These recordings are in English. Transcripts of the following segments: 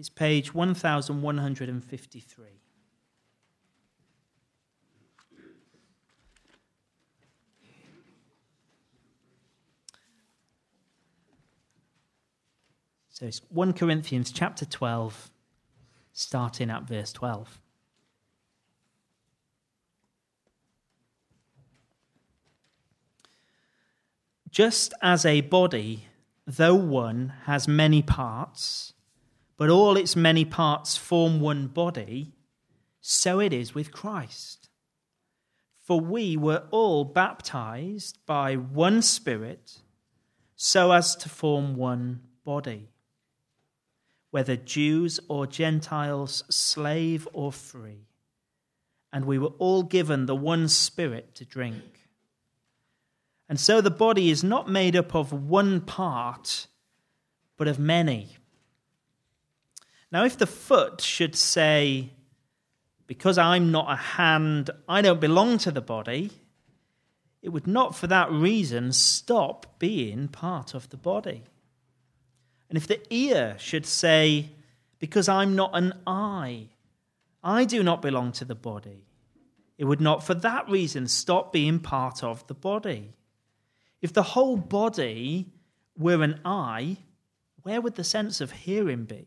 It's page 1153. So it's 1 Corinthians chapter 12, starting at verse 12. Just as a body, though one, has many parts, but all its many parts form one body, so it is with Christ. For we were all baptized by one Spirit, so as to form one body whether Jews or Gentiles, slave or free. And we were all given the one Spirit to drink. And so the body is not made up of one part, but of many. Now, if the foot should say, Because I'm not a hand, I don't belong to the body, it would not for that reason stop being part of the body. And if the ear should say, Because I'm not an eye, I do not belong to the body, it would not for that reason stop being part of the body. If the whole body were an eye, where would the sense of hearing be?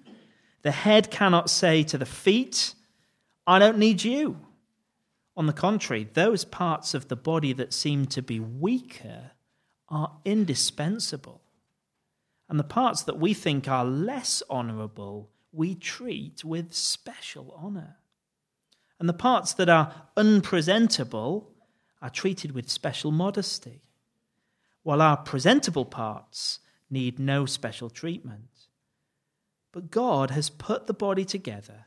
The head cannot say to the feet, I don't need you. On the contrary, those parts of the body that seem to be weaker are indispensable. And the parts that we think are less honourable, we treat with special honour. And the parts that are unpresentable are treated with special modesty, while our presentable parts need no special treatment. But God has put the body together,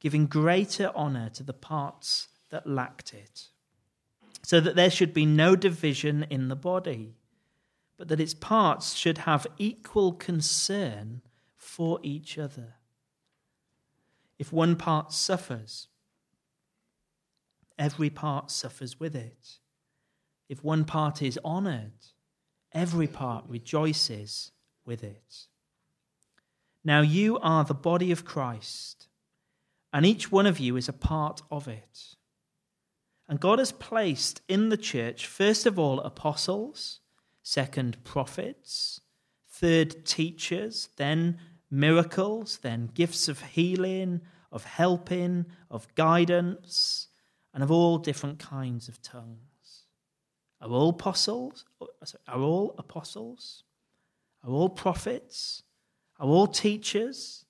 giving greater honour to the parts that lacked it, so that there should be no division in the body but that its parts should have equal concern for each other. If one part suffers, every part suffers with it. If one part is honored, every part rejoices with it. Now you are the body of Christ, and each one of you is a part of it. And God has placed in the church, first of all, apostles second, prophets, third, teachers, then miracles, then gifts of healing, of helping, of guidance, and of all different kinds of tongues. Are all apostles? Uh, are all apostles? Are all prophets? Are all teachers?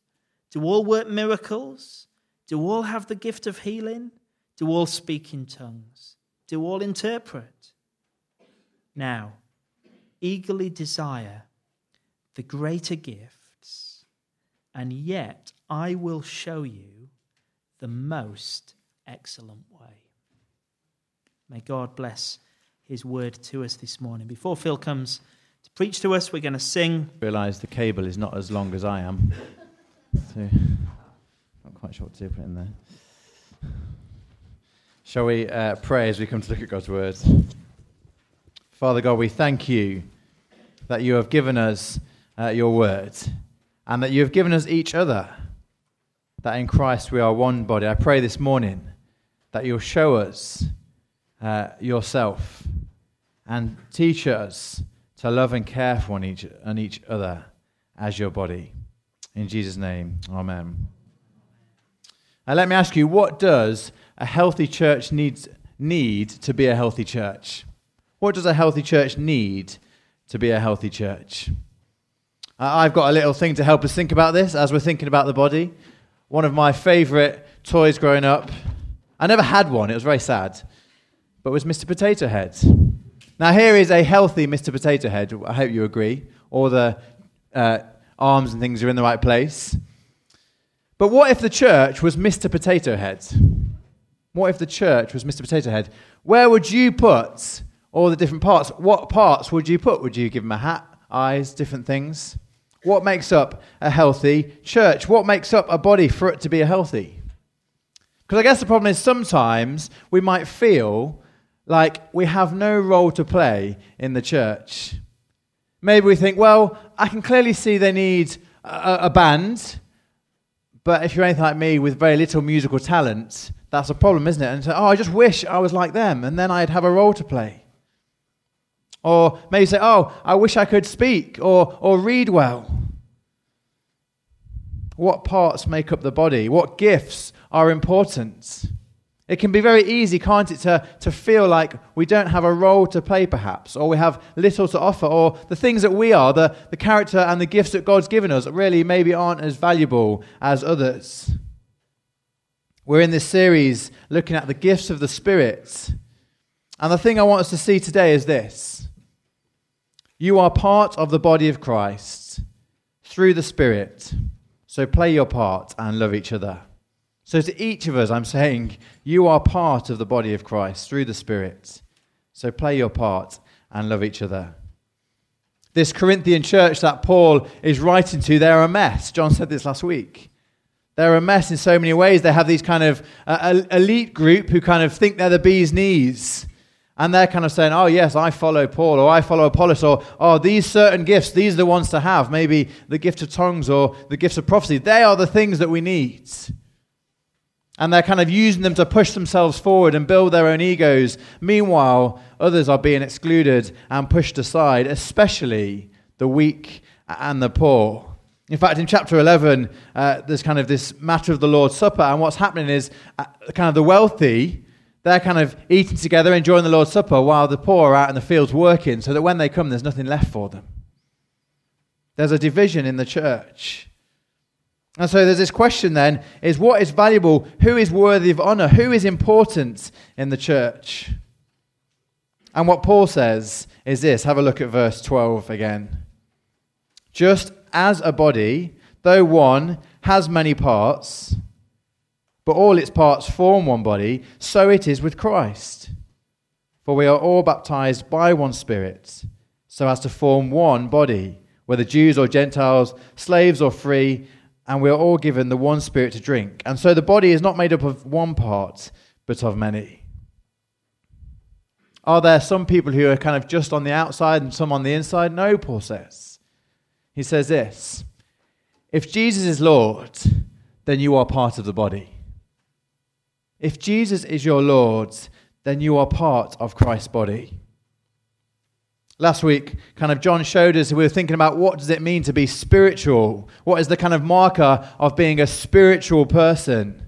Do all work miracles? Do all have the gift of healing? Do all speak in tongues? Do all interpret? Now, eagerly desire the greater gifts, and yet I will show you the most excellent way. May God bless his word to us this morning. Before Phil comes to preach to us, we're going to sing. Realise the cable is not as long as I am. So, not quite sure what to put in there. Shall we uh, pray as we come to look at God's word? Father God, we thank you that you have given us uh, your word and that you have given us each other, that in Christ we are one body. I pray this morning that you'll show us uh, yourself and teach us to love and care for one each, and each other as your body. In Jesus' name, amen. Now, let me ask you what does a healthy church needs, need to be a healthy church? What does a healthy church need to be a healthy church? Uh, I've got a little thing to help us think about this as we're thinking about the body. One of my favorite toys growing up, I never had one, it was very sad, but was Mr. Potato Head. Now, here is a healthy Mr. Potato Head, I hope you agree. All the uh, arms and things are in the right place. But what if the church was Mr. Potato Head? What if the church was Mr. Potato Head? Where would you put all the different parts? What parts would you put? Would you give them a hat, eyes, different things? What makes up a healthy church? What makes up a body for it to be healthy? Because I guess the problem is sometimes we might feel like we have no role to play in the church. Maybe we think, well, I can clearly see they need a, a band, but if you're anything like me with very little musical talent, that's a problem, isn't it? And say, oh, I just wish I was like them, and then I'd have a role to play. Or maybe say, oh, I wish I could speak or, or read well. What parts make up the body? What gifts are important? It can be very easy, can't it, to, to feel like we don't have a role to play, perhaps, or we have little to offer, or the things that we are, the, the character and the gifts that God's given us, really maybe aren't as valuable as others. We're in this series looking at the gifts of the Spirit. And the thing I want us to see today is this You are part of the body of Christ through the Spirit. So play your part and love each other. So, to each of us, I'm saying, you are part of the body of Christ through the Spirit. So, play your part and love each other. This Corinthian church that Paul is writing to, they're a mess. John said this last week. They're a mess in so many ways. They have these kind of uh, elite group who kind of think they're the bee's knees. And they're kind of saying, oh, yes, I follow Paul, or I follow Apollos, or, oh, these certain gifts, these are the ones to have. Maybe the gift of tongues or the gifts of prophecy. They are the things that we need and they're kind of using them to push themselves forward and build their own egos. Meanwhile, others are being excluded and pushed aside, especially the weak and the poor. In fact, in chapter 11, uh, there's kind of this matter of the Lord's Supper, and what's happening is uh, kind of the wealthy, they're kind of eating together, enjoying the Lord's Supper, while the poor are out in the fields working, so that when they come, there's nothing left for them. There's a division in the church. And so there's this question then is what is valuable? Who is worthy of honor? Who is important in the church? And what Paul says is this have a look at verse 12 again. Just as a body, though one has many parts, but all its parts form one body, so it is with Christ. For we are all baptized by one Spirit, so as to form one body, whether Jews or Gentiles, slaves or free and we are all given the one spirit to drink. And so the body is not made up of one part, but of many. Are there some people who are kind of just on the outside and some on the inside? No, Paul says. He says this If Jesus is Lord, then you are part of the body. If Jesus is your Lord, then you are part of Christ's body. Last week, kind of John showed us, we were thinking about what does it mean to be spiritual? What is the kind of marker of being a spiritual person?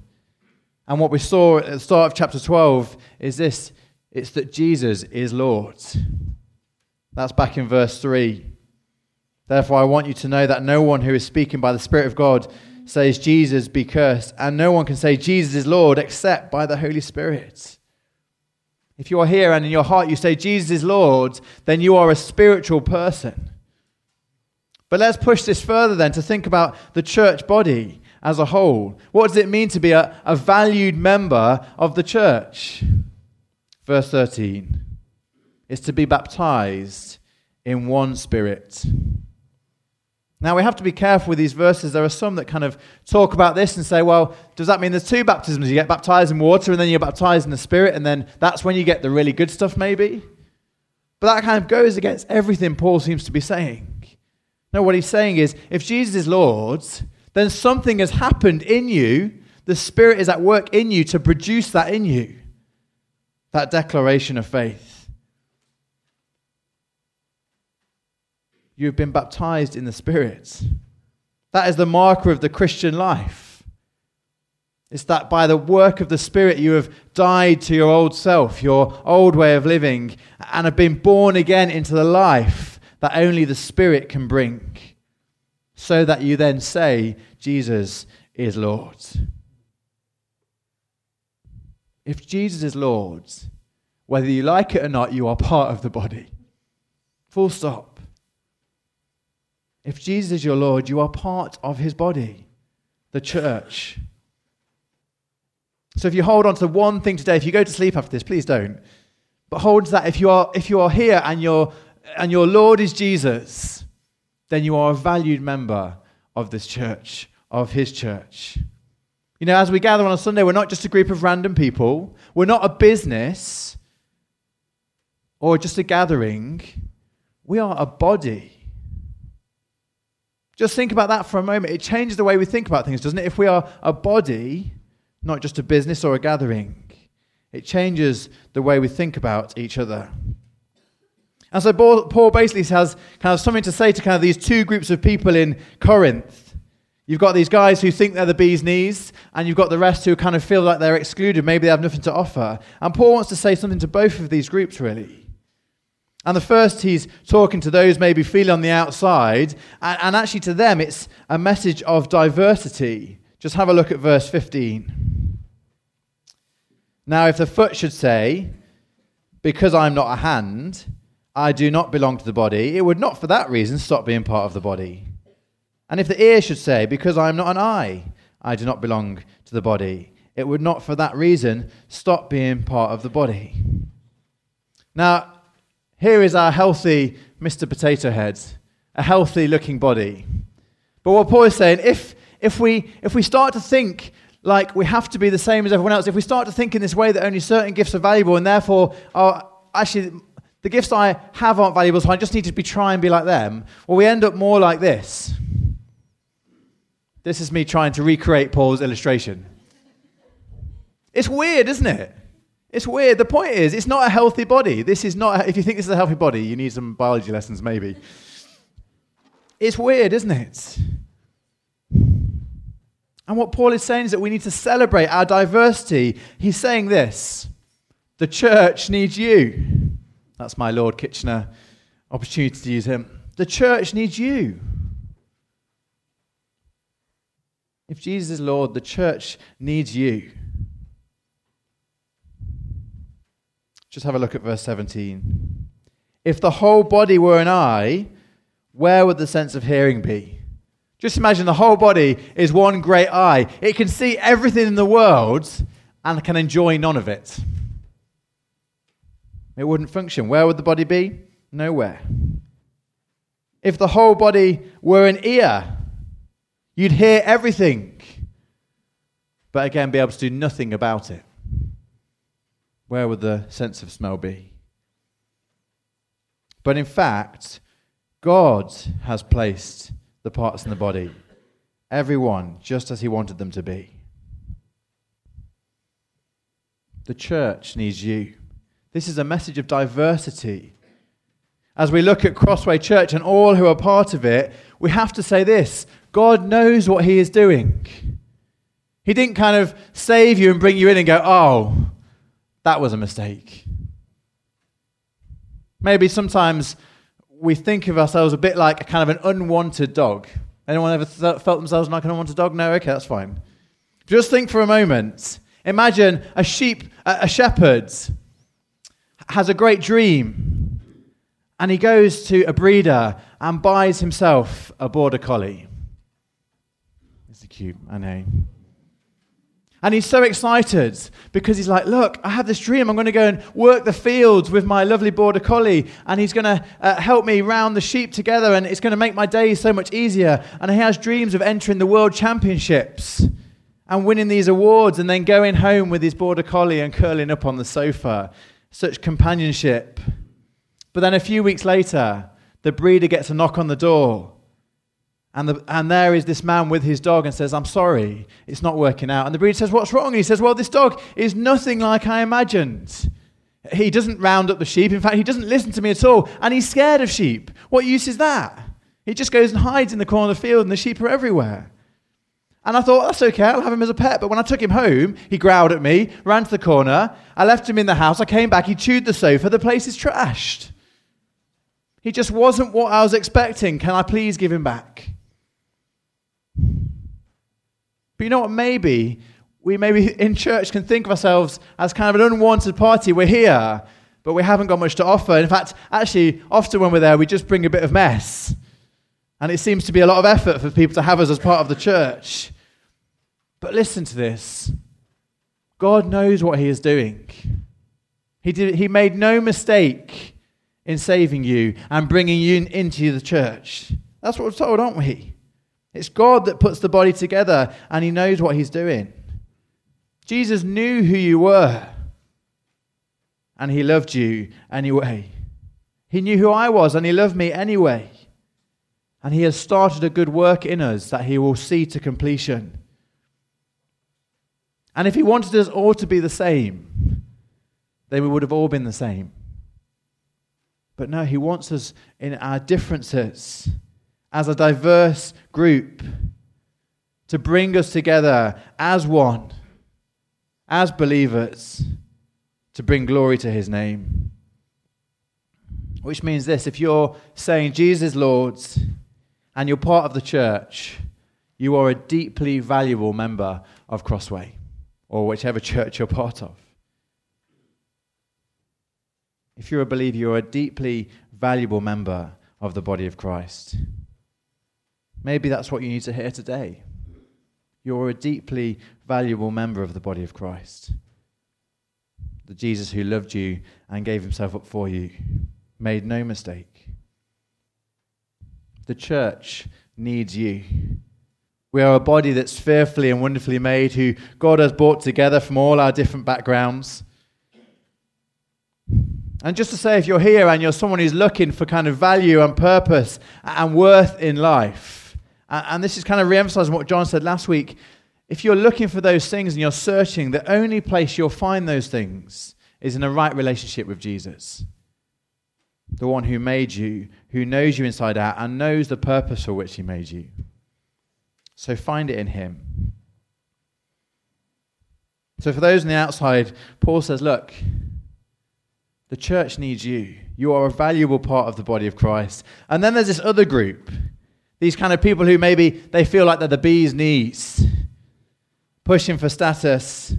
And what we saw at the start of chapter 12 is this it's that Jesus is Lord. That's back in verse 3. Therefore, I want you to know that no one who is speaking by the Spirit of God says, Jesus be cursed, and no one can say, Jesus is Lord, except by the Holy Spirit. If you are here and in your heart you say Jesus is Lord, then you are a spiritual person. But let's push this further then to think about the church body as a whole. What does it mean to be a, a valued member of the church? Verse 13 is to be baptized in one spirit. Now, we have to be careful with these verses. There are some that kind of talk about this and say, well, does that mean there's two baptisms? You get baptized in water and then you're baptized in the Spirit, and then that's when you get the really good stuff, maybe? But that kind of goes against everything Paul seems to be saying. No, what he's saying is if Jesus is Lord, then something has happened in you. The Spirit is at work in you to produce that in you. That declaration of faith. You have been baptized in the Spirit. That is the marker of the Christian life. It's that by the work of the Spirit you have died to your old self, your old way of living, and have been born again into the life that only the Spirit can bring, so that you then say, Jesus is Lord. If Jesus is Lord, whether you like it or not, you are part of the body. Full stop. If Jesus is your Lord, you are part of his body. the church. So if you hold on to one thing today, if you go to sleep after this, please don't. But hold that if you are if you are here and your and your Lord is Jesus, then you are a valued member of this church, of his church. You know, as we gather on a Sunday, we're not just a group of random people. We're not a business or just a gathering. We are a body. Just think about that for a moment. It changes the way we think about things, doesn't it? If we are a body, not just a business or a gathering, it changes the way we think about each other. And so Paul basically has kind of something to say to kind of these two groups of people in Corinth. You've got these guys who think they're the bee's knees, and you've got the rest who kind of feel like they're excluded. Maybe they have nothing to offer. And Paul wants to say something to both of these groups, really. And the first, he's talking to those maybe feeling on the outside, and, and actually to them, it's a message of diversity. Just have a look at verse 15. Now, if the foot should say, Because I'm not a hand, I do not belong to the body, it would not for that reason stop being part of the body. And if the ear should say, Because I am not an eye, I do not belong to the body, it would not for that reason stop being part of the body. Now, here is our healthy Mr. Potato Head, a healthy looking body. But what Paul is saying, if, if, we, if we start to think like we have to be the same as everyone else, if we start to think in this way that only certain gifts are valuable and therefore are actually the gifts I have aren't valuable, so I just need to be try and be like them, well, we end up more like this. This is me trying to recreate Paul's illustration. It's weird, isn't it? It's weird. The point is, it's not a healthy body. This is not, if you think this is a healthy body, you need some biology lessons maybe. It's weird, isn't it? And what Paul is saying is that we need to celebrate our diversity. He's saying this the church needs you. That's my Lord Kitchener opportunity to use him. The church needs you. If Jesus is Lord, the church needs you. Just have a look at verse 17. If the whole body were an eye, where would the sense of hearing be? Just imagine the whole body is one great eye. It can see everything in the world and can enjoy none of it. It wouldn't function. Where would the body be? Nowhere. If the whole body were an ear, you'd hear everything, but again be able to do nothing about it where would the sense of smell be? But in fact, God has placed the parts in the body, everyone just as He wanted them to be. The church needs you. This is a message of diversity. As we look at Crossway Church and all who are part of it, we have to say this God knows what He is doing. He didn't kind of save you and bring you in and go, oh, that was a mistake. Maybe sometimes we think of ourselves a bit like a kind of an unwanted dog. Anyone ever th- felt themselves like an unwanted dog? No? Okay, that's fine. Just think for a moment. Imagine a sheep, a shepherd has a great dream and he goes to a breeder and buys himself a border collie. It's cute, I know. And he's so excited because he's like, Look, I have this dream. I'm going to go and work the fields with my lovely border collie, and he's going to uh, help me round the sheep together, and it's going to make my days so much easier. And he has dreams of entering the world championships and winning these awards, and then going home with his border collie and curling up on the sofa. Such companionship. But then a few weeks later, the breeder gets a knock on the door and, the, and there is this man with his dog and says, I'm sorry, it's not working out. And the breeder says, What's wrong? And he says, Well, this dog is nothing like I imagined. He doesn't round up the sheep. In fact, he doesn't listen to me at all. And he's scared of sheep. What use is that? He just goes and hides in the corner of the field, and the sheep are everywhere. And I thought, that's okay, I'll have him as a pet. But when I took him home, he growled at me, ran to the corner. I left him in the house. I came back, he chewed the sofa. The place is trashed. He just wasn't what I was expecting. Can I please give him back? But you know what? Maybe we maybe in church can think of ourselves as kind of an unwanted party. We're here, but we haven't got much to offer. In fact, actually, often when we're there, we just bring a bit of mess. And it seems to be a lot of effort for people to have us as part of the church. But listen to this God knows what He is doing. He, did, he made no mistake in saving you and bringing you into the church. That's what we're told, aren't we? It's God that puts the body together and He knows what He's doing. Jesus knew who you were and He loved you anyway. He knew who I was and He loved me anyway. And He has started a good work in us that He will see to completion. And if He wanted us all to be the same, then we would have all been the same. But no, He wants us in our differences as a diverse group to bring us together as one, as believers, to bring glory to His name. Which means this if you're saying Jesus Lord and you're part of the church, you are a deeply valuable member of Crossway or whichever church you're part of. If you're a believer, you're a deeply valuable member of the body of Christ. Maybe that's what you need to hear today. You're a deeply valuable member of the body of Christ. The Jesus who loved you and gave himself up for you made no mistake. The church needs you. We are a body that's fearfully and wonderfully made, who God has brought together from all our different backgrounds. And just to say, if you're here and you're someone who's looking for kind of value and purpose and worth in life, and this is kind of re emphasizing what John said last week, if you're looking for those things and you're searching, the only place you'll find those things is in a right relationship with Jesus the one who made you, who knows you inside out, and knows the purpose for which he made you. So find it in him. So, for those on the outside, Paul says, Look, the church needs you. You are a valuable part of the body of Christ. And then there's this other group, these kind of people who maybe they feel like they're the bee's knees, pushing for status,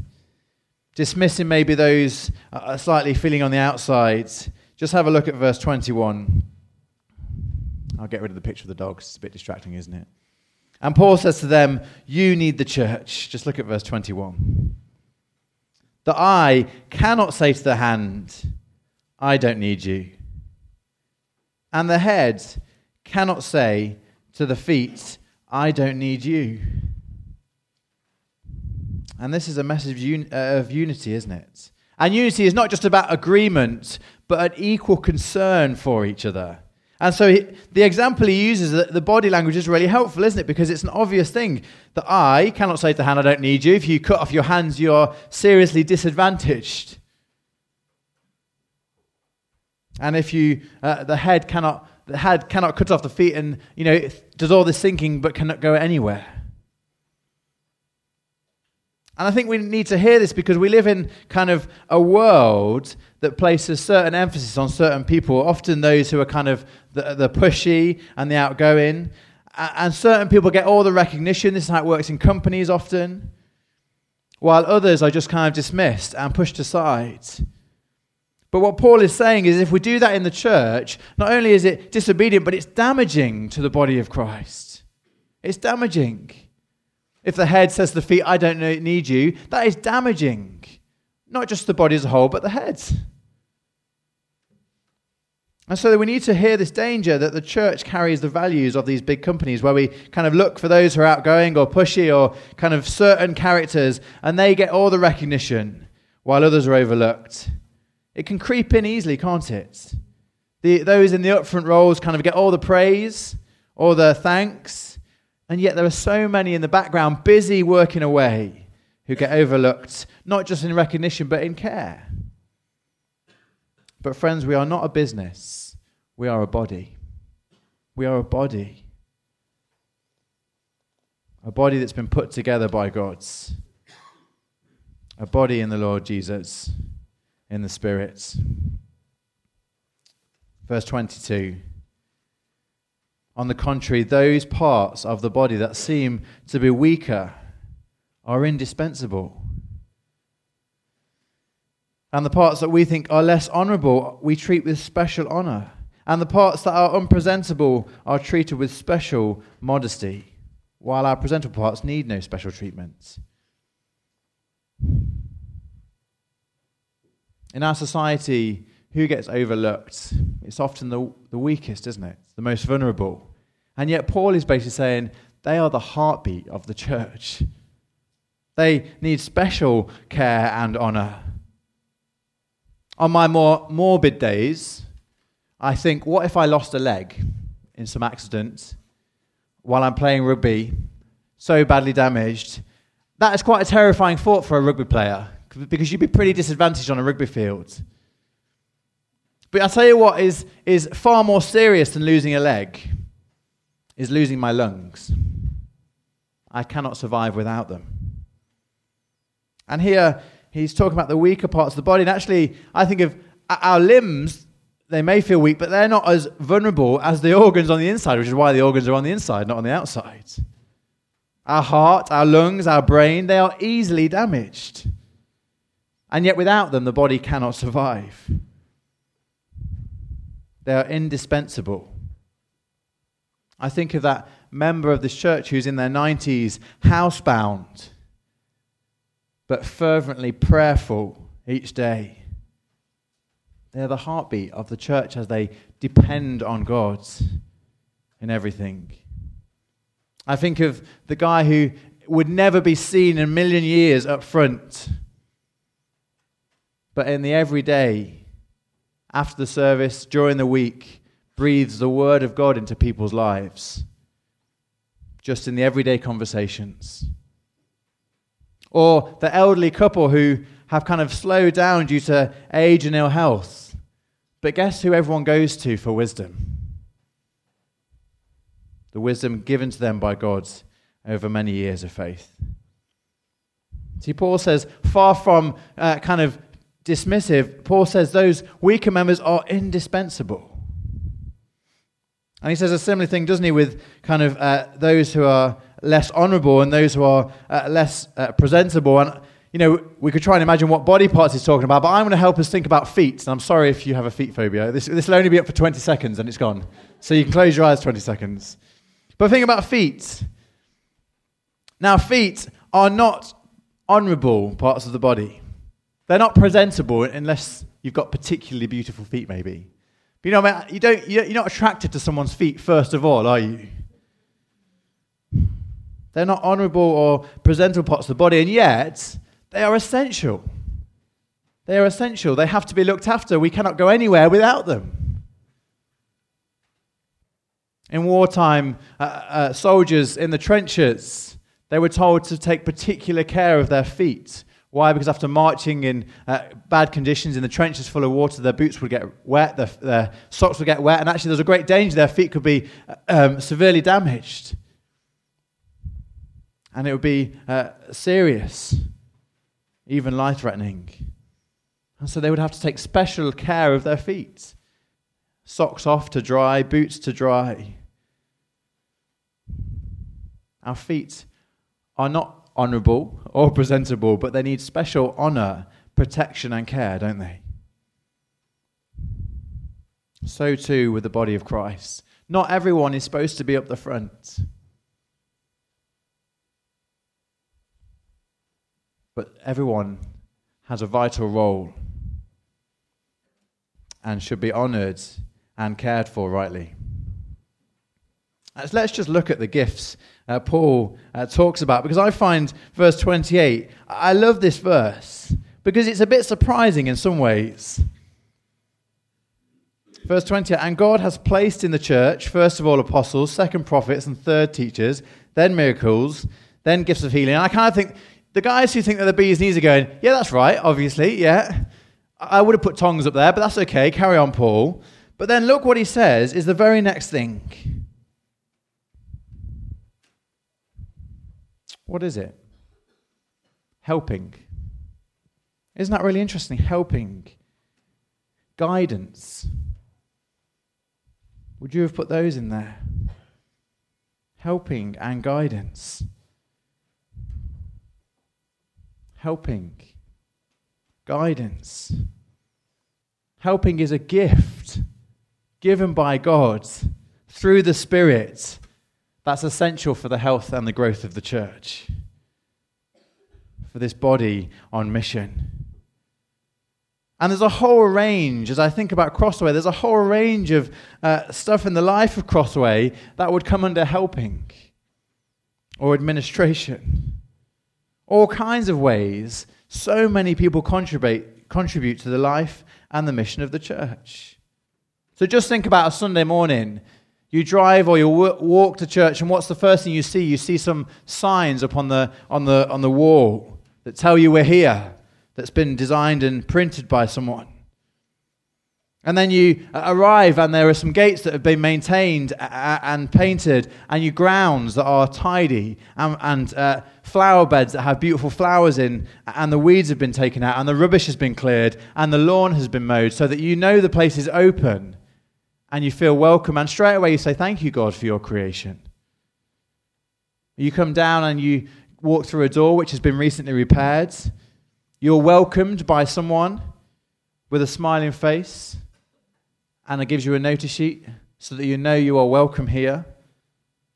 dismissing maybe those uh, slightly feeling on the outside just have a look at verse 21. I'll get rid of the picture of the dogs. It's a bit distracting, isn't it? And Paul says to them, You need the church. Just look at verse 21. The eye cannot say to the hand, I don't need you. And the head cannot say to the feet, I don't need you. And this is a message of, uh, of unity, isn't it? And unity is not just about agreement, but an equal concern for each other. And so he, the example he uses, the body language is really helpful, isn't it? Because it's an obvious thing. that I cannot say to hand, I don't need you. If you cut off your hands, you're seriously disadvantaged. And if you, uh, the head cannot, the head cannot cut off the feet and, you know, does all this thinking but cannot go anywhere. And I think we need to hear this because we live in kind of a world that places certain emphasis on certain people, often those who are kind of the, the pushy and the outgoing. And certain people get all the recognition. This is how it works in companies often. While others are just kind of dismissed and pushed aside. But what Paul is saying is if we do that in the church, not only is it disobedient, but it's damaging to the body of Christ. It's damaging. If the head says to the feet, I don't need you, that is damaging. Not just the body as a whole, but the head. And so we need to hear this danger that the church carries the values of these big companies where we kind of look for those who are outgoing or pushy or kind of certain characters and they get all the recognition while others are overlooked. It can creep in easily, can't it? The, those in the upfront roles kind of get all the praise all the thanks and yet there are so many in the background busy working away who get overlooked, not just in recognition, but in care. But, friends, we are not a business, we are a body. We are a body. A body that's been put together by God's. A body in the Lord Jesus, in the Spirit. Verse 22. On the contrary, those parts of the body that seem to be weaker are indispensable. And the parts that we think are less honorable, we treat with special honor. And the parts that are unpresentable are treated with special modesty, while our presentable parts need no special treatment. In our society, who gets overlooked? It's often the, the weakest, isn't it? The most vulnerable. And yet, Paul is basically saying they are the heartbeat of the church. They need special care and honor. On my more morbid days, I think, what if I lost a leg in some accident while I'm playing rugby, so badly damaged? That is quite a terrifying thought for a rugby player because you'd be pretty disadvantaged on a rugby field. But I'll tell you what is, is far more serious than losing a leg is losing my lungs. I cannot survive without them. And here he's talking about the weaker parts of the body. And actually, I think of our limbs, they may feel weak, but they're not as vulnerable as the organs on the inside, which is why the organs are on the inside, not on the outside. Our heart, our lungs, our brain, they are easily damaged. And yet, without them, the body cannot survive. They are indispensable. I think of that member of this church who's in their 90s, housebound, but fervently prayerful each day. They're the heartbeat of the church as they depend on God in everything. I think of the guy who would never be seen in a million years up front, but in the everyday, after the service, during the week, breathes the word of God into people's lives, just in the everyday conversations. Or the elderly couple who have kind of slowed down due to age and ill health. But guess who everyone goes to for wisdom? The wisdom given to them by God over many years of faith. See, Paul says, far from uh, kind of dismissive, Paul says those weaker members are indispensable. And he says a similar thing, doesn't he, with kind of uh, those who are less honorable and those who are uh, less uh, presentable. And, you know, we could try and imagine what body parts he's talking about, but I'm going to help us think about feet. And I'm sorry if you have a feet phobia. This, this will only be up for 20 seconds and it's gone. So you can close your eyes 20 seconds. But think about feet. Now, feet are not honorable parts of the body. They're not presentable unless you've got particularly beautiful feet, maybe. But you know, man, you don't, you're not attracted to someone's feet first of all, are you? They're not honorable or presentable parts of the body, and yet they are essential. They are essential. They have to be looked after. We cannot go anywhere without them. In wartime, uh, uh, soldiers in the trenches, they were told to take particular care of their feet why? Because after marching in uh, bad conditions in the trenches full of water, their boots would get wet, their, their, socks would get wet, and actually there's a great danger their feet could be um, severely damaged. And it would be uh, serious, even life threatening. And so they would have to take special care of their feet socks off to dry, boots to dry. Our feet are not honorable or presentable, but they need special honor, protection, and care, don't they? So too with the body of Christ. Not everyone is supposed to be up the front. But everyone has a vital role and should be honored and cared for rightly. Let's just look at the gifts uh, Paul uh, talks about because I find verse 28, I love this verse because it's a bit surprising in some ways. Verse 20, and God has placed in the church, first of all, apostles, second, prophets, and third, teachers, then miracles, then gifts of healing. And I kind of think the guys who think that the bee's knees are going, yeah, that's right, obviously, yeah. I would have put tongues up there, but that's okay. Carry on, Paul. But then look what he says is the very next thing. What is it? Helping. Isn't that really interesting? Helping. Guidance. Would you have put those in there? Helping and guidance. Helping. Guidance. Helping is a gift given by God through the Spirit that's essential for the health and the growth of the church, for this body on mission. And there's a whole range, as I think about Crossway, there's a whole range of uh, stuff in the life of Crossway that would come under helping or administration. All kinds of ways so many people contribute, contribute to the life and the mission of the church. So just think about a Sunday morning. You drive or you walk to church, and what's the first thing you see? You see some signs up on the, on the, on the wall that tell you we're here, that's been designed and printed by someone. And then you arrive, and there are some gates that have been maintained and painted, and your grounds that are tidy, and, and uh, flower beds that have beautiful flowers in, and the weeds have been taken out, and the rubbish has been cleared, and the lawn has been mowed, so that you know the place is open, and you feel welcome. And straight away you say, Thank you, God, for your creation. You come down and you walk through a door which has been recently repaired. You're welcomed by someone with a smiling face and it gives you a notice sheet so that you know you are welcome here.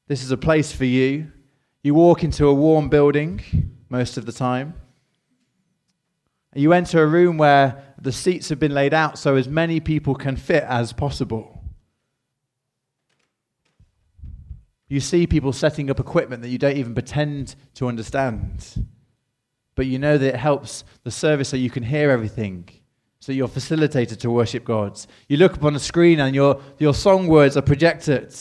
This is a place for you. You walk into a warm building most of the time. You enter a room where the seats have been laid out so as many people can fit as possible. You see people setting up equipment that you don't even pretend to understand. But you know that it helps the service so you can hear everything so you're facilitated to worship God. You look upon a screen and your, your song words are projected.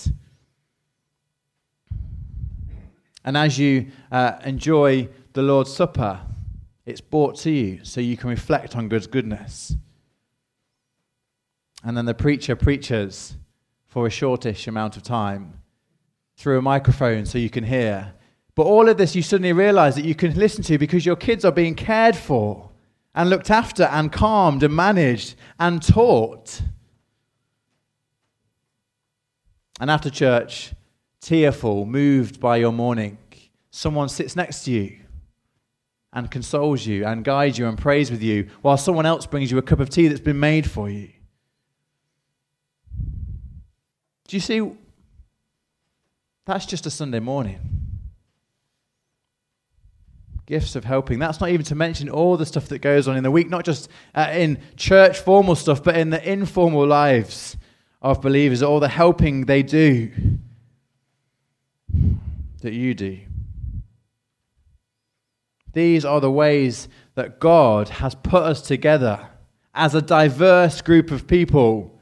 And as you uh, enjoy the Lord's Supper, it's brought to you so you can reflect on God's goodness. And then the preacher preaches for a shortish amount of time through a microphone so you can hear. But all of this you suddenly realize that you can listen to because your kids are being cared for and looked after and calmed and managed and taught. And after church, tearful, moved by your mourning, someone sits next to you and consoles you and guides you and prays with you, while someone else brings you a cup of tea that's been made for you. Do you see? That's just a Sunday morning gifts of helping. That's not even to mention all the stuff that goes on in the week, not just uh, in church formal stuff, but in the informal lives of believers, all the helping they do that you do. These are the ways that God has put us together as a diverse group of people,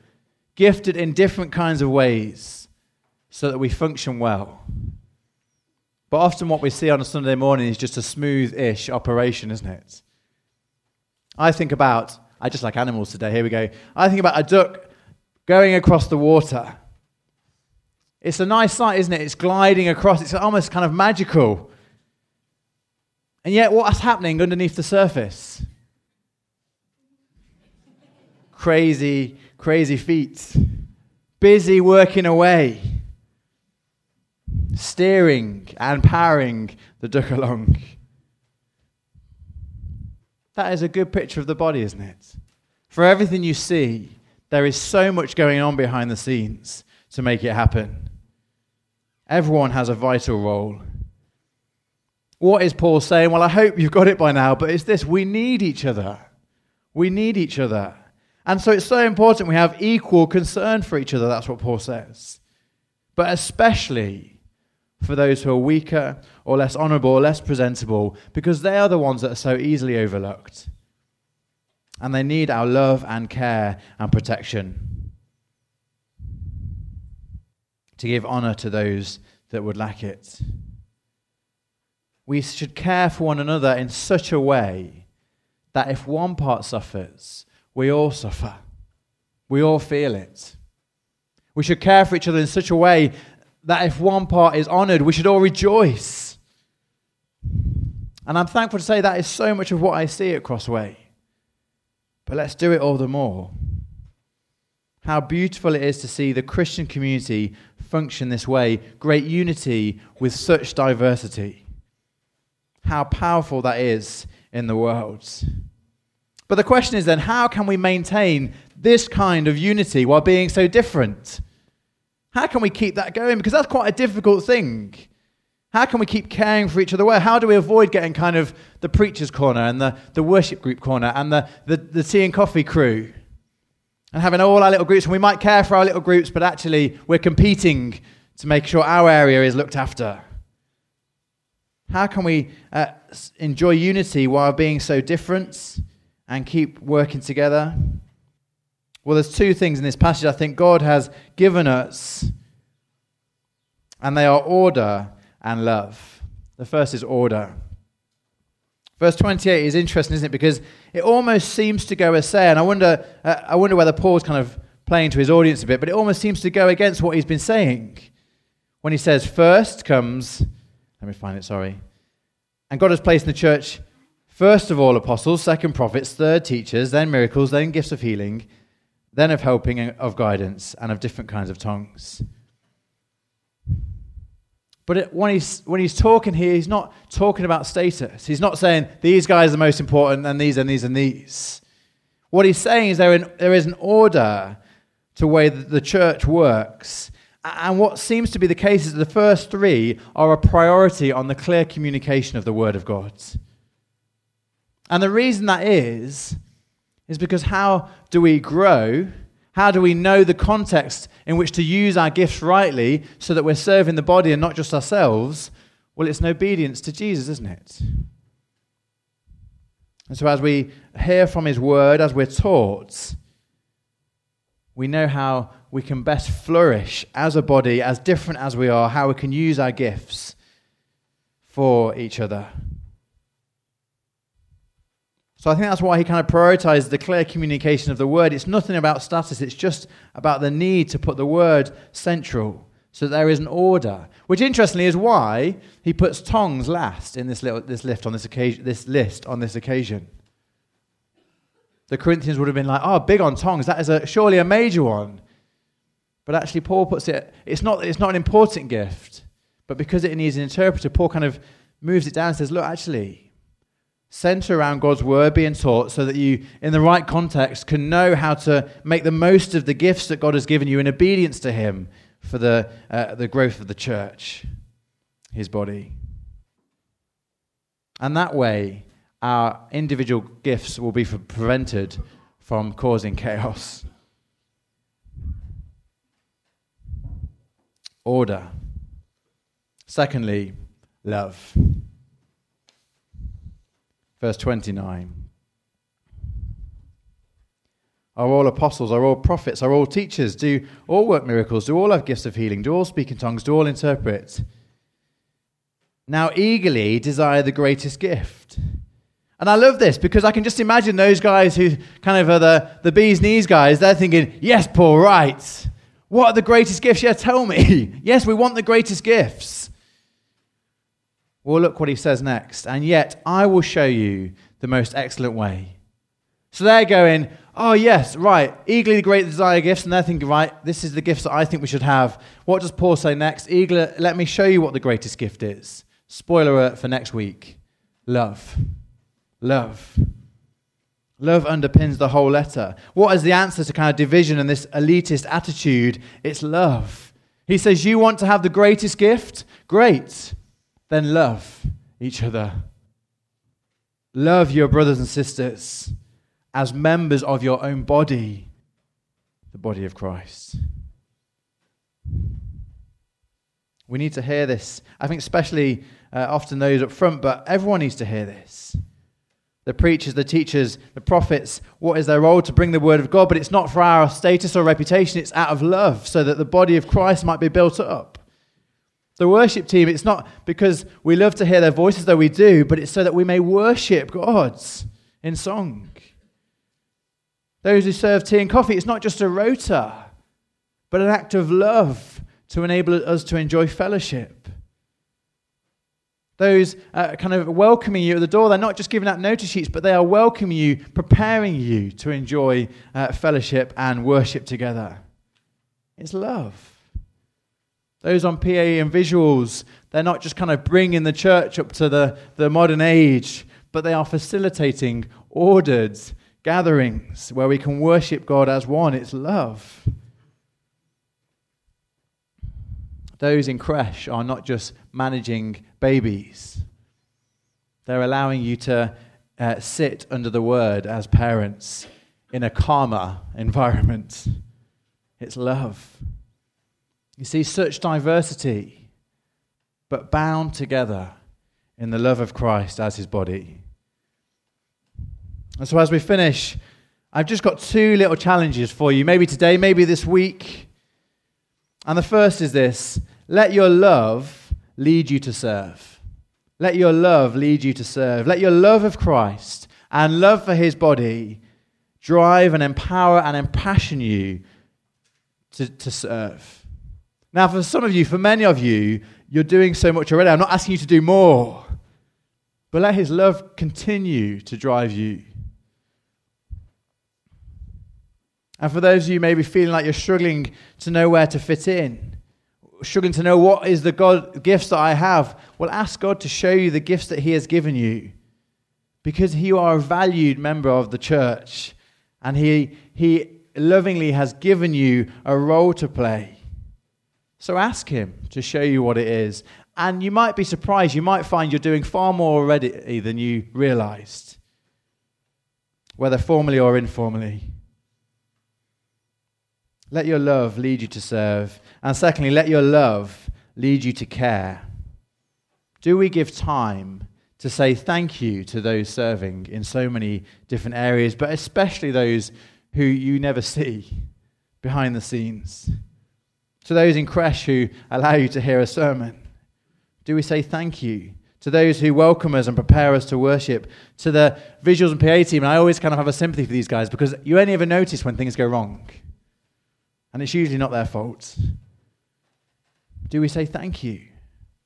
gifted in different kinds of ways, so that we function well. But often what we see on a Sunday morning is just a smooth ish operation, isn't it? I think about, I just like animals today, here we go. I think about a duck going across the water. It's a nice sight, isn't it? It's gliding across, it's almost kind of magical. And yet, what's happening underneath the surface? Crazy, crazy feet. Busy working away steering and powering the duck along. That is a good picture of the body, isn't it? For everything you see, there is so much going on behind the scenes to make it happen. Everyone has a vital role. What is Paul saying? Well, I hope you've got it by now, but it's this we need each other. We need each other. And so it's so important we have equal concern for each other. That's what Paul says. But especially for those who are weaker or less honorable or less presentable because they are the ones that are so easily overlooked. And they need our love and care and protection to give honor to those that would lack it. We should care for one another in such a way that if one part suffers, we all suffer. We all feel it. We should care for each other in such a way that if one part is honored, we should all rejoice. And I'm thankful to say that is so much of what I see at Crossway. But let's do it all the more. How beautiful it is to see the Christian community function this way great unity with such diversity. How powerful that is in the world. But the question is then how can we maintain this kind of unity while being so different? How can we keep that going? Because that's quite a difficult thing. How can we keep caring for each other well? How do we avoid getting kind of the preacher's corner and the, the worship group corner and the, the, the tea and coffee crew? And having all our little groups, and we might care for our little groups, but actually we're competing to make sure our area is looked after. How can we uh, enjoy unity while being so different and keep working together? Well, there's two things in this passage I think God has given us, and they are order and love. The first is order. Verse 28 is interesting, isn't it? Because it almost seems to go a say, and I wonder, uh, I wonder whether Paul's kind of playing to his audience a bit, but it almost seems to go against what he's been saying. When he says, first comes, let me find it, sorry. And God has placed in the church, first of all, apostles, second prophets, third teachers, then miracles, then gifts of healing, then of helping, of guidance, and of different kinds of tongues. But it, when, he's, when he's talking here, he's not talking about status. He's not saying these guys are the most important and these and these and these. What he's saying is there, in, there is an order to the way that the church works. And what seems to be the case is the first three are a priority on the clear communication of the Word of God. And the reason that is, is because how do we grow? How do we know the context in which to use our gifts rightly so that we're serving the body and not just ourselves? Well, it's an obedience to Jesus, isn't it? And so, as we hear from His word, as we're taught, we know how we can best flourish as a body, as different as we are, how we can use our gifts for each other. So I think that's why he kind of prioritized the clear communication of the word. It's nothing about status, it's just about the need to put the word central so there is an order. Which interestingly is why he puts tongues last in this, little, this, lift on this, occasion, this list on this occasion. The Corinthians would have been like, oh, big on tongues. That is a, surely a major one. But actually, Paul puts it, it's not, it's not an important gift. But because it needs an interpreter, Paul kind of moves it down and says, look, actually, center around God's word being taught so that you, in the right context, can know how to make the most of the gifts that God has given you in obedience to Him for the, uh, the growth of the church, His body. And that way, our individual gifts will be prevented from causing chaos. Order. Secondly, love. Verse 29. Are all apostles, are all prophets, are all teachers? Do all work miracles? Do all have gifts of healing? Do all speak in tongues? Do all interpret? Now eagerly desire the greatest gift. And I love this because I can just imagine those guys who kind of are the, the bee's knees guys, they're thinking, yes, Paul, right. What are the greatest gifts? Yeah, tell me. yes, we want the greatest gifts. Well, look what he says next. And yet I will show you the most excellent way. So they're going, oh, yes, right, eagerly the great desire gifts. And they're thinking, right, this is the gifts that I think we should have. What does Paul say next? Eagerly, let me show you what the greatest gift is. Spoiler alert for next week love. Love. Love underpins the whole letter. What is the answer to kind of division and this elitist attitude? It's love. He says, You want to have the greatest gift? Great then love each other. Love your brothers and sisters as members of your own body, the body of Christ. We need to hear this. I think, especially uh, often those up front, but everyone needs to hear this. The preachers, the teachers, the prophets, what is their role to bring the word of God? But it's not for our status or reputation, it's out of love, so that the body of Christ might be built up. The worship team, it's not because we love to hear their voices, though we do, but it's so that we may worship God in song. Those who serve tea and coffee, it's not just a rota, but an act of love to enable us to enjoy fellowship. Those uh, kind of welcoming you at the door, they're not just giving out notice sheets, but they are welcoming you, preparing you to enjoy uh, fellowship and worship together. It's love. Those on PA and visuals, they're not just kind of bringing the church up to the, the modern age, but they are facilitating ordered gatherings where we can worship God as one. It's love. those in creche are not just managing babies, they're allowing you to uh, sit under the word as parents in a calmer environment. It's love. You see, such diversity, but bound together in the love of Christ as his body. And so, as we finish, I've just got two little challenges for you, maybe today, maybe this week. And the first is this let your love lead you to serve. Let your love lead you to serve. Let your love of Christ and love for his body drive and empower and impassion you to, to serve. Now, for some of you, for many of you, you're doing so much already. I'm not asking you to do more, but let his love continue to drive you. And for those of you maybe feeling like you're struggling to know where to fit in, struggling to know what is the God gifts that I have, well, ask God to show you the gifts that He has given you. Because you are a valued member of the church, and He, he lovingly has given you a role to play. So ask Him to show you what it is. And you might be surprised. You might find you're doing far more already than you realized, whether formally or informally. Let your love lead you to serve. And secondly, let your love lead you to care. Do we give time to say thank you to those serving in so many different areas, but especially those who you never see behind the scenes? To those in creche who allow you to hear a sermon, do we say thank you? To those who welcome us and prepare us to worship, to the visuals and PA team, and I always kind of have a sympathy for these guys because you only ever notice when things go wrong. And it's usually not their fault. Do we say thank you?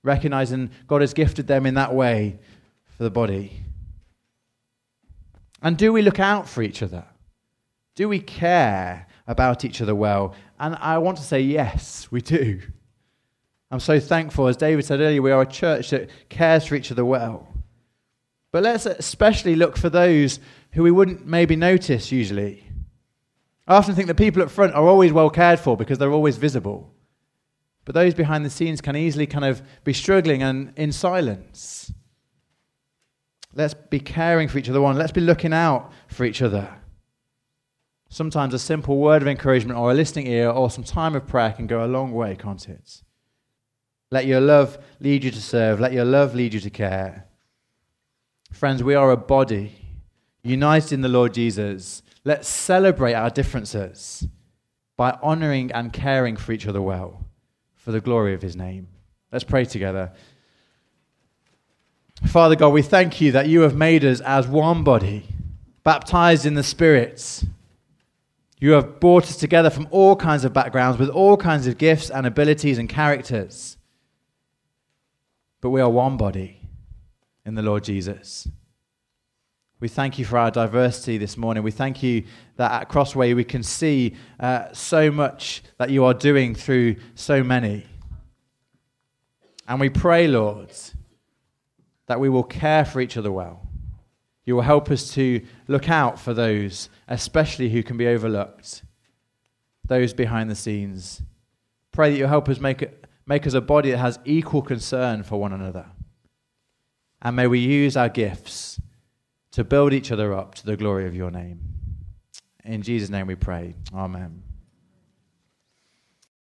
Recognizing God has gifted them in that way for the body. And do we look out for each other? Do we care about each other well? And I want to say, yes, we do. I'm so thankful. As David said earlier, we are a church that cares for each other well. But let's especially look for those who we wouldn't maybe notice usually. I often think the people at front are always well cared for because they're always visible. But those behind the scenes can easily kind of be struggling and in silence. Let's be caring for each other one. Let's be looking out for each other. Sometimes a simple word of encouragement or a listening ear or some time of prayer can go a long way, can't it? Let your love lead you to serve. Let your love lead you to care. Friends, we are a body united in the Lord Jesus Let's celebrate our differences by honoring and caring for each other well for the glory of his name. Let's pray together. Father God, we thank you that you have made us as one body, baptized in the Spirit. You have brought us together from all kinds of backgrounds with all kinds of gifts and abilities and characters. But we are one body in the Lord Jesus. We thank you for our diversity this morning. We thank you that at Crossway we can see uh, so much that you are doing through so many. And we pray, Lord, that we will care for each other well. You will help us to look out for those, especially who can be overlooked, those behind the scenes. Pray that you'll help us make, make us a body that has equal concern for one another. And may we use our gifts to build each other up to the glory of your name. In Jesus' name we pray. Amen.